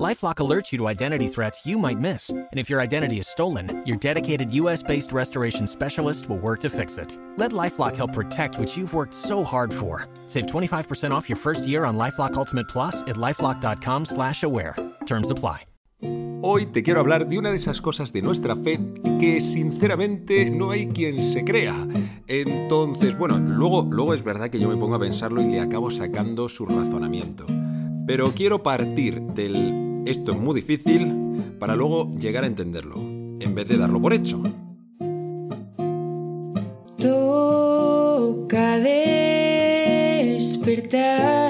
LifeLock alerts you to identity threats you might miss, and if your identity is stolen, your dedicated U.S.-based restoration specialist will work to fix it. Let LifeLock help protect what you've worked so hard for. Save 25% off your first year on LifeLock Ultimate Plus at lifeLock.com/aware. Terms apply. Hoy te quiero hablar de una de esas cosas de nuestra fe que sinceramente no hay quien se crea. Entonces, bueno, luego, luego es verdad que yo me pongo a pensarlo y le acabo sacando su razonamiento. Pero quiero partir del esto es muy difícil para luego llegar a entenderlo, en vez de darlo por hecho. Toca despertar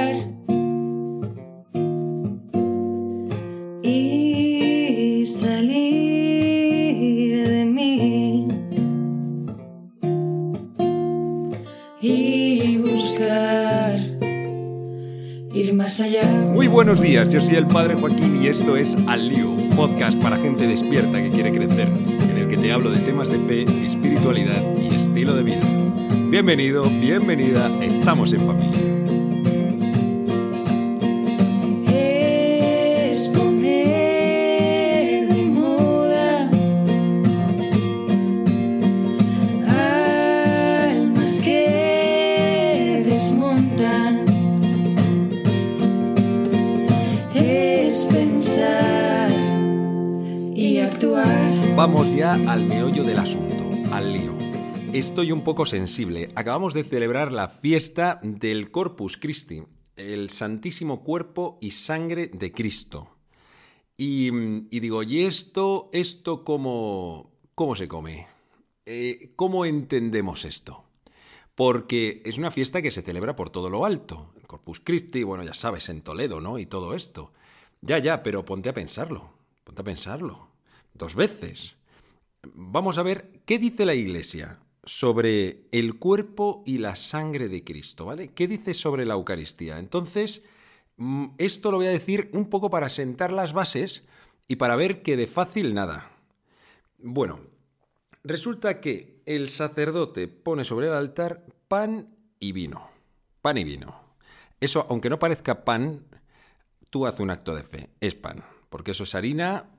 buenos días, yo soy el Padre Joaquín y esto es Al Lío, podcast para gente despierta que quiere crecer, en el que te hablo de temas de fe, espiritualidad y estilo de vida. Bienvenido, bienvenida, estamos en familia. Estoy un poco sensible. Acabamos de celebrar la fiesta del Corpus Christi, el Santísimo Cuerpo y Sangre de Cristo. Y, digo, ¿y esto, esto cómo, cómo se come? Eh, ¿Cómo entendemos esto? Porque es una fiesta que se celebra por todo lo alto. El Corpus Christi, bueno, ya sabes, en Toledo, ¿no? Y todo esto. Ya, ya, pero ponte a pensarlo. Ponte a pensarlo. Dos veces. Vamos a ver qué dice la Iglesia sobre el cuerpo y la sangre de Cristo, ¿vale? ¿Qué dice sobre la Eucaristía? Entonces, mm, esto lo voy a decir un poco para sentar las bases y para ver que de fácil nada. Bueno, resulta que el sacerdote pone sobre el altar pan y vino. Pan y vino. Eso, aunque no parezca pan, tú haz un acto de fe. Es pan, porque eso es harina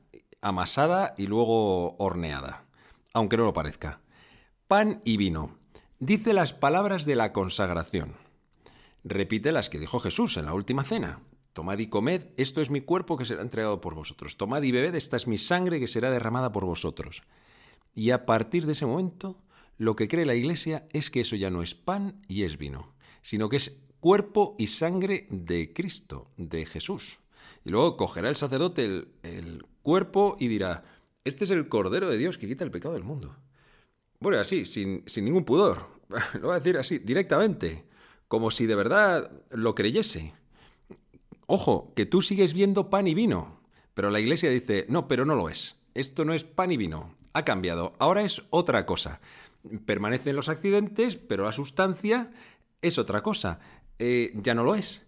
amasada y luego horneada, aunque no lo parezca. Pan y vino. Dice las palabras de la consagración. Repite las que dijo Jesús en la última cena. Tomad y comed, esto es mi cuerpo que será entregado por vosotros. Tomad y bebed, esta es mi sangre que será derramada por vosotros. Y a partir de ese momento, lo que cree la Iglesia es que eso ya no es pan y es vino, sino que es cuerpo y sangre de Cristo, de Jesús. Y luego cogerá el sacerdote el, el cuerpo y dirá, este es el Cordero de Dios que quita el pecado del mundo. Bueno, así, sin, sin ningún pudor. Lo voy a decir así, directamente, como si de verdad lo creyese. Ojo, que tú sigues viendo pan y vino, pero la iglesia dice, no, pero no lo es. Esto no es pan y vino. Ha cambiado. Ahora es otra cosa. Permanecen los accidentes, pero la sustancia es otra cosa. Eh, ya no lo es.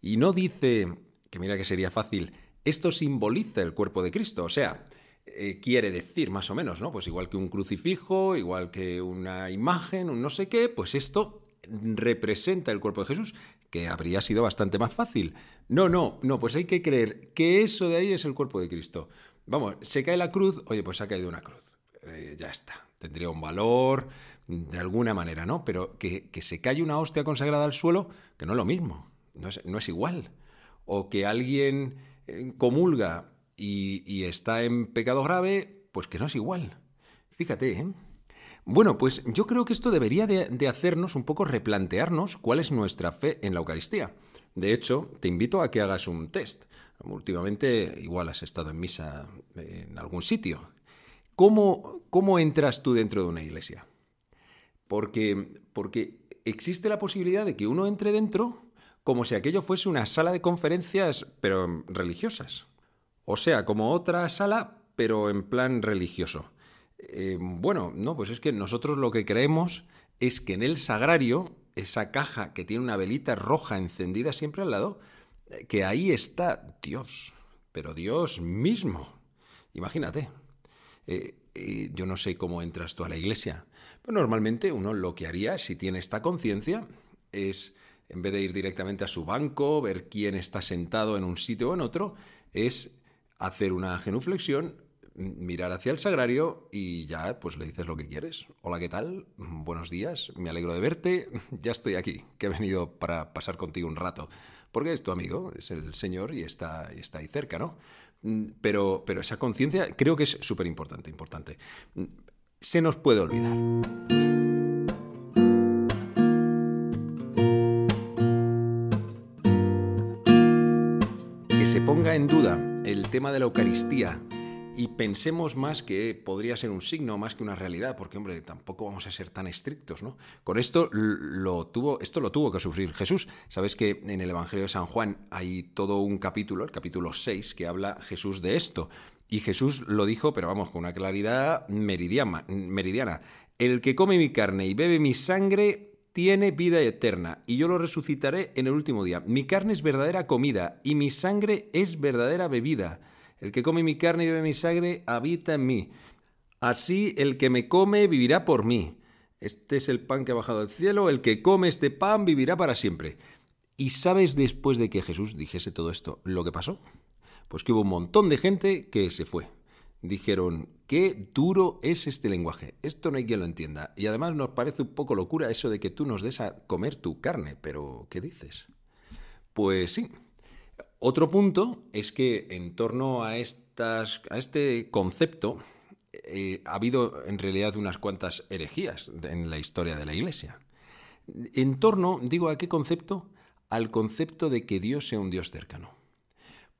Y no dice, que mira que sería fácil, esto simboliza el cuerpo de Cristo. O sea, eh, quiere decir más o menos, ¿no? Pues igual que un crucifijo, igual que una imagen, un no sé qué, pues esto representa el cuerpo de Jesús, que habría sido bastante más fácil. No, no, no, pues hay que creer que eso de ahí es el cuerpo de Cristo. Vamos, se cae la cruz, oye, pues ha caído una cruz. Eh, ya está. Tendría un valor de alguna manera, ¿no? Pero que, que, se cae una hostia consagrada al suelo, que no es lo mismo, no es, no es igual. O que alguien eh, comulga y, está en pecado grave, pues que no es igual. Fíjate, ¿eh? Bueno, pues yo creo que esto debería de, hacernos un poco replantearnos cuál es nuestra fe en la Eucaristía. De hecho, te invito a que hagas un test. Últimamente igual has estado en misa en algún sitio. ¿Cómo, cómo entras tú dentro de una iglesia? Porque, porque existe la posibilidad de que uno entre dentro como si aquello fuese una sala de conferencias, pero religiosas. O sea, como otra sala, pero en plan religioso. Eh, bueno, no, pues es que nosotros lo que creemos es que en el sagrario, esa caja que tiene una velita roja encendida siempre al lado, que ahí está Dios. pero Dios mismo. Imagínate. Eh, eh, yo no sé cómo entras tú a la iglesia, pero normalmente uno lo que haría, si tiene esta conciencia, es, en vez de ir directamente a su banco, ver quién está sentado en un sitio o en otro, es hacer una genuflexión, mirar hacia el sagrario y ya pues le dices lo que quieres. Hola, ¿qué tal? Buenos días, me alegro de verte, ya estoy aquí, que he venido para pasar contigo un rato. Porque es tu amigo, es el Señor y está, está ahí cerca, ¿no? Pero, pero esa conciencia creo que es súper importante, importante. Se nos puede olvidar. Que se ponga en duda el tema de la Eucaristía y pensemos más que podría ser un signo más que una realidad, porque hombre, tampoco vamos a ser tan estrictos, ¿no? Con esto lo tuvo, esto lo tuvo que sufrir Jesús. Sabes que en el Evangelio de San Juan hay todo un capítulo, el capítulo 6, que habla Jesús de esto. Y Jesús lo dijo, pero vamos, con una claridad meridiana. meridiana. El que come mi carne y bebe mi sangre tiene vida eterna, y yo lo resucitaré en el último día. Mi carne es verdadera comida, y mi sangre es verdadera bebida. El que come mi carne y bebe mi sangre habita en mí. Así el que me come vivirá por mí. Este es el pan que ha bajado del cielo, el que come este pan vivirá para siempre. ¿Y sabes después de que Jesús dijese todo esto lo que pasó? Pues que hubo un montón de gente que se fue. Dijeron, qué duro es este lenguaje, esto no hay quien lo entienda. Y además nos parece un poco locura eso de que tú nos des a comer tu carne, pero ¿qué dices? Pues sí, otro punto es que en torno a, estas, a este concepto eh, ha habido en realidad unas cuantas herejías en la historia de la Iglesia. En torno, digo, ¿a qué concepto? Al concepto de que Dios sea un Dios cercano.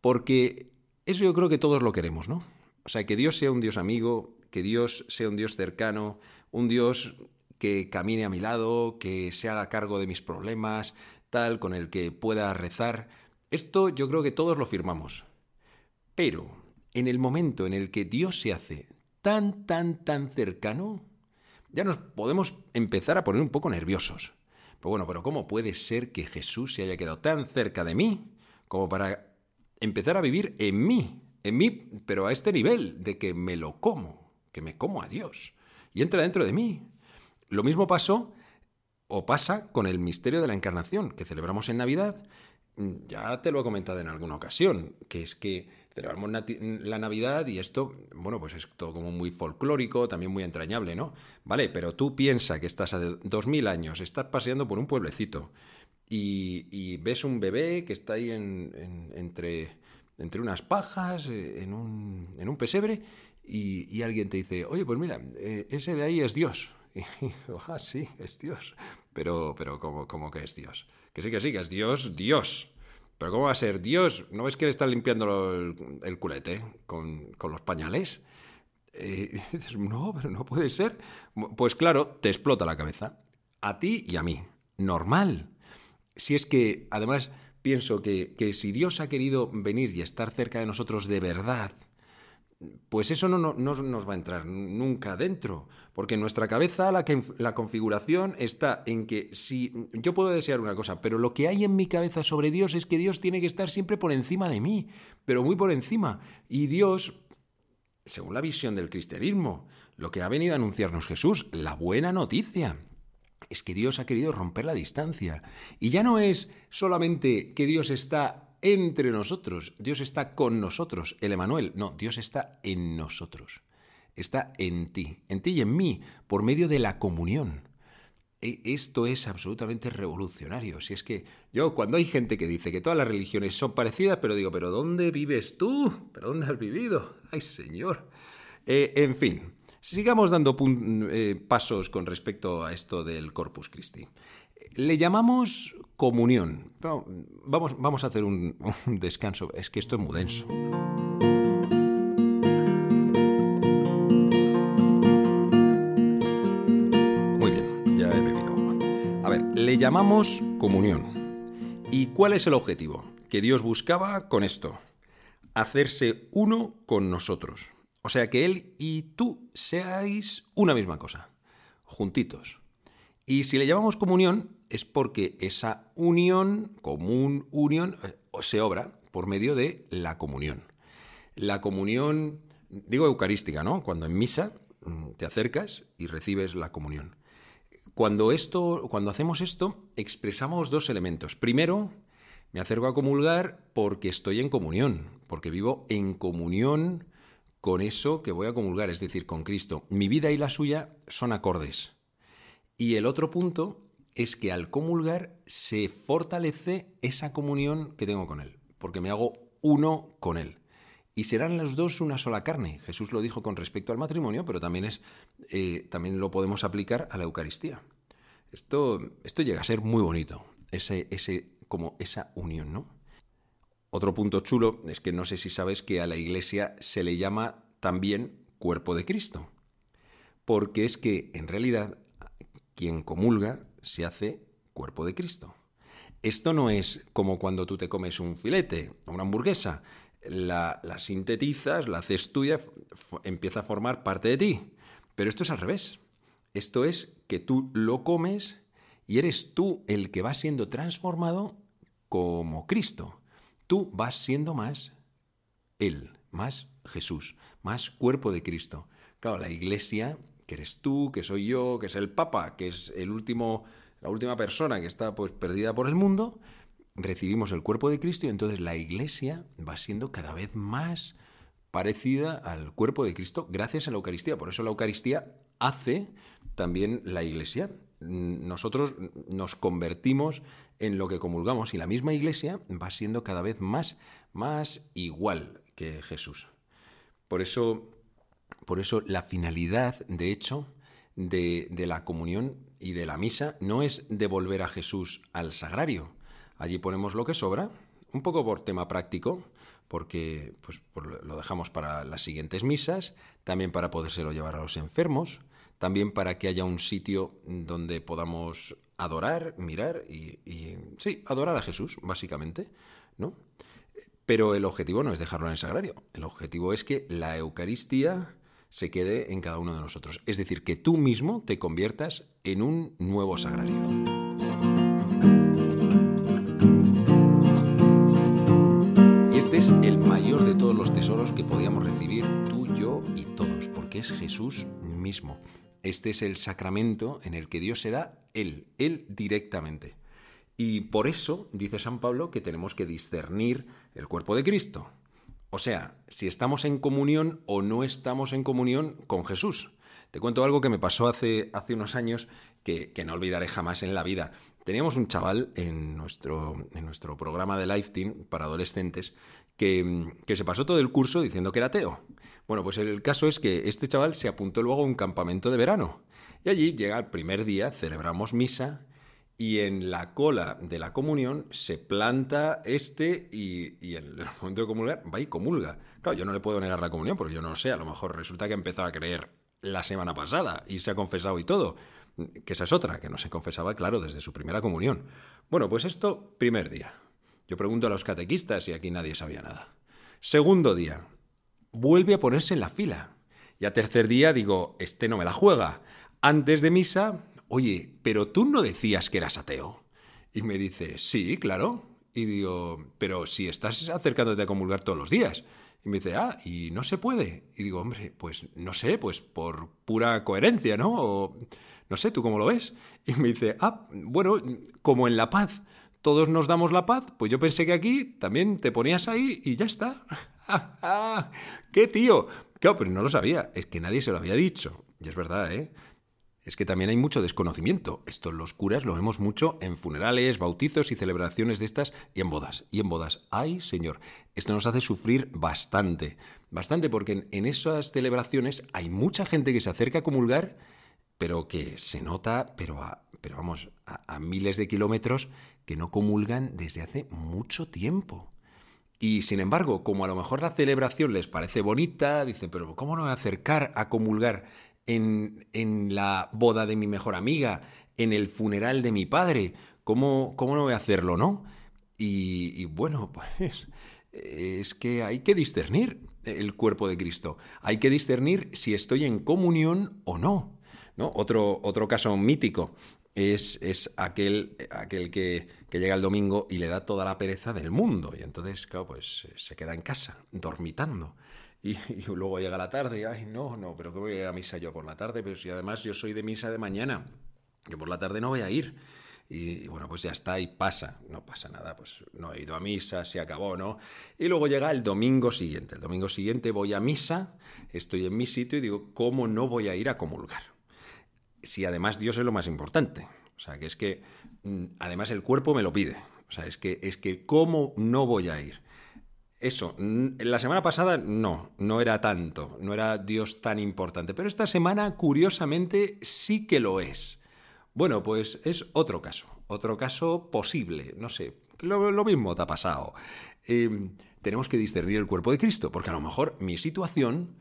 Porque eso yo creo que todos lo queremos, ¿no? O sea, que Dios sea un Dios amigo, que Dios sea un Dios cercano, un Dios que camine a mi lado, que se haga cargo de mis problemas, tal, con el que pueda rezar. Esto yo creo que todos lo firmamos. Pero en el momento en el que Dios se hace tan, tan, tan cercano, ya nos podemos empezar a poner un poco nerviosos. Pero bueno, pero ¿cómo puede ser que Jesús se haya quedado tan cerca de mí como para empezar a vivir en mí? En mí, pero a este nivel de que me lo como, que me como a Dios. Y entra dentro de mí. Lo mismo pasó o pasa con el misterio de la encarnación que celebramos en Navidad ya te lo he comentado en alguna ocasión, que es que celebramos la Navidad y esto, bueno, pues es todo como muy folclórico, también muy entrañable, ¿no? Vale, pero tú piensas que estás a dos mil años, estás paseando por un pueblecito y, ves un bebé que está ahí entre, entre unas pajas, eh, en un, en un pesebre, y, alguien te dice, oye, pues mira, eh, ese de ahí es Dios. Y ah, sí, es Dios. Pero, pero ¿cómo, ¿cómo que es Dios? Que sí, que sí, que es Dios, Dios. Pero ¿cómo va a ser Dios? ¿No ves que le están limpiando el, culete con, los pañales? Eh, no, pero no puede ser. Pues claro, te explota la cabeza. A ti y a mí. Normal. Si es que, además, pienso que, que si Dios ha querido venir y estar cerca de nosotros de verdad, pues eso no, nos va a entrar nunca dentro, porque en nuestra cabeza la, la, configuración está en que si yo puedo desear una cosa, pero lo que hay en mi cabeza sobre Dios es que Dios tiene que estar siempre por encima de mí, pero muy por encima. Y Dios, según la visión del cristianismo, lo que ha venido a anunciarnos Jesús, la buena noticia, es que Dios ha querido romper la distancia. Y ya no es solamente que Dios está entre nosotros. Dios está con nosotros, el Emanuel. No, Dios está en nosotros. Está en ti, en ti y en mí, por medio de la comunión. E, esto es absolutamente revolucionario. Si es que yo, cuando hay gente que dice que todas las religiones son parecidas, pero digo, ¿pero dónde vives tú? ¿Pero dónde has vivido? ¡Ay, Señor! Eh, en fin, sigamos dando eh, pasos con respecto a esto del Corpus Christi. Le llamamos comunión. vamos, vamos a hacer un, descanso, es que esto es muy denso. Muy bien, ya he bebido agua. A ver, le llamamos comunión. ¿Y cuál es el objetivo? Que Dios buscaba con esto, hacerse uno con nosotros. O sea, que Él y tú seáis una misma cosa, juntitos. Y si le llamamos comunión es porque esa unión, común unión, eh, se obra por medio de la comunión. La comunión, digo eucarística, ¿no? Cuando en misa mm, te acercas y recibes la comunión. Cuando, esto, cuando hacemos esto, expresamos dos elementos. Primero, me acerco a comulgar porque estoy en comunión, porque vivo en comunión con eso que voy a comulgar, es decir, con Cristo. Mi vida y la suya son acordes. Y el otro punto es que al comulgar se fortalece esa comunión que tengo con Él, porque me hago uno con Él. Y serán los dos una sola carne. Jesús lo dijo con respecto al matrimonio, pero también, es, eh, también lo podemos aplicar a la Eucaristía. Esto, esto llega a ser muy bonito, ese, ese, como esa unión, ¿no? Otro punto chulo es que no sé si sabes que a la Iglesia se le llama también cuerpo de Cristo, porque es que en realidad quien comulga se hace cuerpo de Cristo. Esto no es como cuando tú te comes un filete o una hamburguesa, la, sintetizas, la haces tuya, empieza a formar parte de ti. Pero esto es al revés. Esto es que tú lo comes y eres tú el que va siendo transformado como Cristo. Tú vas siendo más Él, más Jesús, más cuerpo de Cristo. Claro, la iglesia, que eres tú, que soy yo, que es el Papa, que es el último, la última persona que está pues perdida por el mundo, recibimos el cuerpo de Cristo y entonces la iglesia va siendo cada vez más parecida al cuerpo de Cristo gracias a la Eucaristía. Por eso la Eucaristía hace también la iglesia. Nosotros nos convertimos en lo que comulgamos y la misma iglesia va siendo cada vez más, más igual que Jesús. Por eso, por eso la finalidad, de hecho, de, de la comunión y de la misa no es devolver a Jesús al sagrario, Allí ponemos lo que sobra, un poco por tema práctico, porque pues, lo dejamos para las siguientes misas, también para podérselo llevar a los enfermos, también para que haya un sitio donde podamos adorar, mirar y, y sí, adorar a Jesús, básicamente, ¿no? Pero el objetivo no es dejarlo en el sagrario, el objetivo es que la Eucaristía se quede en cada uno de nosotros, es decir, que tú mismo te conviertas en un nuevo sagrario. Este es el mayor de todos los tesoros que podíamos recibir tú, yo y todos, porque es Jesús mismo. Este es el sacramento en el que Dios se da Él, Él directamente. Y por eso dice San Pablo que tenemos que discernir el cuerpo de Cristo. O sea, si estamos en comunión o no estamos en comunión con Jesús. Te cuento algo que me pasó hace, hace unos años que, que no olvidaré jamás en la vida. Teníamos un chaval en nuestro, en nuestro programa de Life Team para adolescentes que, se pasó todo el curso diciendo que era ateo. Bueno, pues el caso es que este chaval se apuntó luego a un campamento de verano. Y allí llega el primer día, celebramos misa y en la cola de la comunión se planta este y, en el momento de comulgar va y comulga. Claro, yo no le puedo negar la comunión porque yo no sé, a lo mejor resulta que ha empezado a creer la semana pasada y se ha confesado y todo. Que esa es otra, que no se confesaba, claro, desde su primera comunión. Bueno, pues esto, primer día. Yo pregunto a los catequistas y aquí nadie sabía nada. Segundo día, vuelve a ponerse en la fila. Y a tercer día digo, este no me la juega. Antes de misa, oye, pero tú no decías que eras ateo. Y me dice, sí, claro. Y digo, pero si estás acercándote a comulgar todos los días. Y me dice, ah, y no se puede. Y digo, hombre, pues no sé, pues por pura coherencia, ¿no? O no sé, ¿tú cómo lo ves? Y me dice, ah, bueno, como en la paz todos nos damos la paz, pues yo pensé que aquí también te ponías ahí y ya está. ¡Qué tío! Claro, pero no lo sabía, es que nadie se lo había dicho. Y es verdad, ¿eh? Es que también hay mucho desconocimiento. Esto los curas lo vemos mucho en funerales, bautizos y celebraciones de estas y en bodas. Y en bodas. ¡Ay, señor! Esto nos hace sufrir bastante. Bastante porque en, esas celebraciones hay mucha gente que se acerca a comulgar, pero que se nota, pero, pero vamos, a miles de kilómetros, que no comulgan desde hace mucho tiempo. Y sin embargo, como a lo mejor la celebración les parece bonita, dice, pero ¿cómo no voy a acercar a comulgar en, en la boda de mi mejor amiga, en el funeral de mi padre? ¿Cómo, cómo no voy a hacerlo, no? Y, y bueno, pues es que hay que discernir el cuerpo de Cristo. Hay que discernir si estoy en comunión o no. ¿No? Otro, otro caso mítico es, es aquel, aquel que, que, llega el domingo y le da toda la pereza del mundo. Y entonces, claro, pues se queda en casa, dormitando. Y, luego llega la tarde y, ay, no, no, pero que voy a ir a misa yo por la tarde, pero si además yo soy de misa de mañana, yo por la tarde no voy a ir. Y, bueno, pues ya está y pasa, no pasa nada, pues no he ido a misa, se acabó, ¿no? Y luego llega el domingo siguiente, el domingo siguiente voy a misa, estoy en mi sitio y digo, ¿cómo no voy a ir a comulgar? Si además Dios es lo más importante, o sea, que es que mm, además el cuerpo me lo pide, o sea, es que, es que ¿cómo no voy a ir? Eso, la semana pasada no, no era tanto, no era Dios tan importante, pero esta semana curiosamente sí que lo es. Bueno, pues es otro caso, otro caso posible, no sé, lo, mismo te ha pasado. Em, tenemos que discernir el cuerpo de Cristo, porque a lo mejor mi situación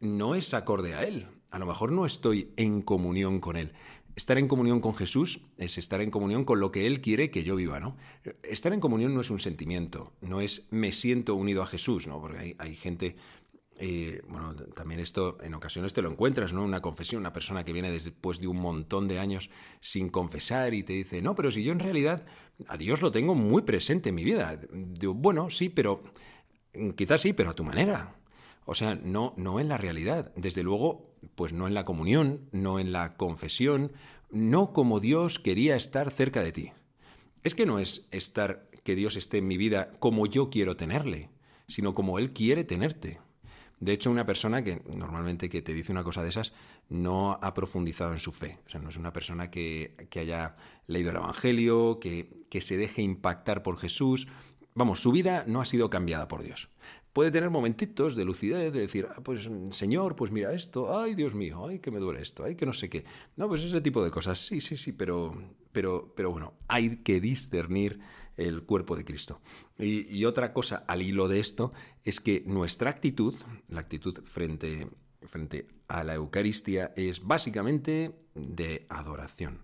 no es acorde a Él, a lo mejor no estoy en comunión con Él. Estar en comunión con Jesús es estar en comunión con lo que Él quiere que yo viva, ¿no? Estar en comunión no es un sentimiento, no es me siento unido a Jesús, ¿no? Porque hay, gente eh, bueno, también esto en ocasiones te lo encuentras, ¿no? Una confesión, una persona que viene después de un montón de años sin confesar y te dice, no, pero si yo en realidad a Dios lo tengo muy presente en mi vida. Digo, bueno, sí, pero quizás sí, pero a tu manera. O sea, no, no en la realidad. Desde luego, pues no en la comunión, no en la confesión, no como Dios quería estar cerca de ti. Es que no es estar, que Dios esté en mi vida como yo quiero tenerle, sino como Él quiere tenerte. De hecho, una persona que normalmente que te dice una cosa de esas no ha profundizado en su fe. O sea, no es una persona que, haya leído el Evangelio, que, que se deje impactar por Jesús. Vamos, su vida no ha sido cambiada por Dios puede tener momentitos de lucidez, de decir, ah, pues Señor, pues mira esto, ay Dios mío, ay que me duele esto, ay que no sé qué. No, pues ese tipo de cosas, sí, sí, sí, pero, pero, pero bueno, hay que discernir el cuerpo de Cristo. Y, otra cosa al hilo de esto es que nuestra actitud, la actitud frente, frente a la Eucaristía, es básicamente de adoración.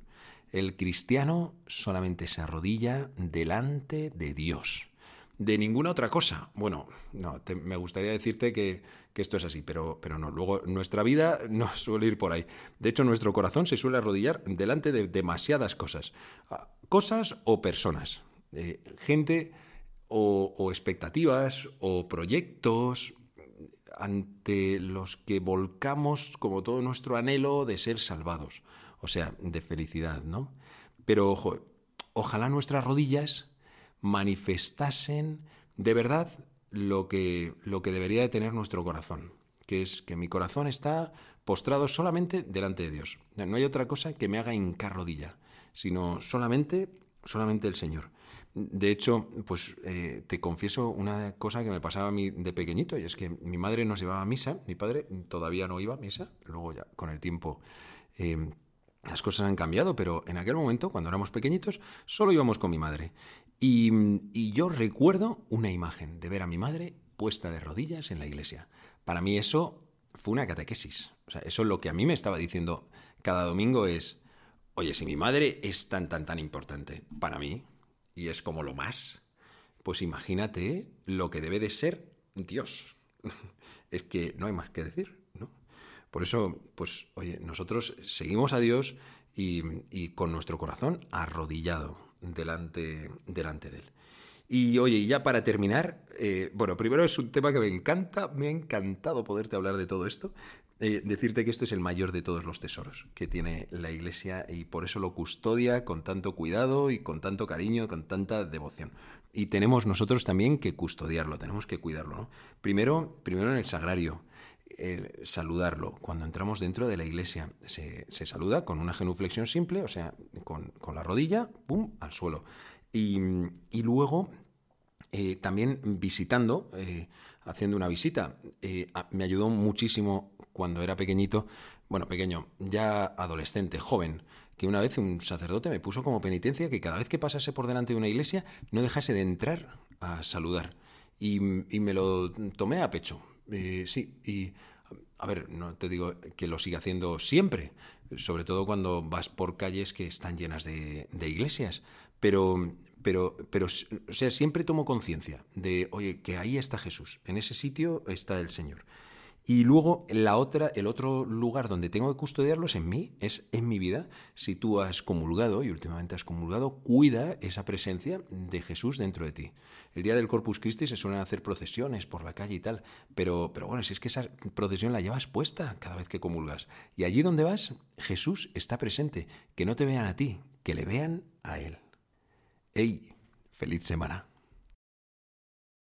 El cristiano solamente se arrodilla delante de Dios de ninguna otra cosa. Bueno, no, me gustaría decirte que, esto es así, pero, pero no. Luego, nuestra vida no suele ir por ahí. De hecho, nuestro corazón se suele arrodillar delante de demasiadas cosas. Ah, cosas o personas. gente o, o expectativas o proyectos ante los que volcamos como todo nuestro anhelo de ser salvados. O sea, de felicidad, ¿no? Pero ojo, ojalá nuestras rodillas manifestasen de verdad lo que, lo que debería de tener nuestro corazón, que es que mi corazón está postrado solamente delante de Dios. No hay otra cosa que me haga hincar rodilla, sino solamente, solamente el Señor. De hecho, pues eh, te confieso una cosa que me pasaba a mí de pequeñito, y es que mi madre nos llevaba a misa, mi padre todavía no iba a misa, luego ya con el tiempo eh, las cosas han cambiado, pero en aquel momento, cuando éramos pequeñitos, solo íbamos con mi madre. Y, yo recuerdo una imagen de ver a mi madre puesta de rodillas en la iglesia. Para mí eso fue una catequesis. O sea, eso es lo que a mí me estaba diciendo cada domingo es, oye, si mi madre es tan, tan, tan importante para mí y es como lo más, pues imagínate lo que debe de ser Dios. es que no hay más que decir, ¿no? Por eso, pues, oye, nosotros seguimos a Dios y con nuestro corazón arrodillado delante, delante de él. Y oye, ya para terminar, eh, bueno, primero es un tema que me encanta, me ha encantado poderte hablar de todo esto, eh, decirte que esto es el mayor de todos los tesoros que tiene la Iglesia y por eso lo custodia con tanto cuidado y con tanto cariño, con tanta devoción. Y tenemos nosotros también que custodiarlo, tenemos que cuidarlo. Primero, primero en el sagrario, saludarlo. Cuando entramos dentro de la iglesia, se, saluda con una genuflexión simple, o sea, con, la rodilla, pum, al suelo. Y, luego, eh, también visitando, eh, haciendo una visita, eh, me ayudó muchísimo cuando era pequeñito, bueno, pequeño, ya adolescente, joven, que una vez un sacerdote me puso como penitencia que cada vez que pasase por delante de una iglesia no dejase de entrar a saludar. Y, y me lo tomé a pecho. Sí, y a ver, no te digo que lo siga haciendo siempre, sobre todo cuando vas por calles que están llenas de, iglesias, pero, pero, pero, o sea, siempre tomo conciencia de, oye, que ahí está Jesús, en ese sitio está el Señor. Y luego la otra, el otro lugar donde tengo que custodiarlos en mí es en mi vida. Si tú has comulgado y últimamente has comulgado, cuida esa presencia de Jesús dentro de ti. El día del Corpus Christi se suelen hacer procesiones por la calle y tal, pero, pero bueno, si es que esa procesión la llevas puesta cada vez que comulgas. Y allí donde vas, Jesús está presente. Que no te vean a ti, que le vean a Él. ¡Ey! ¡Feliz semana!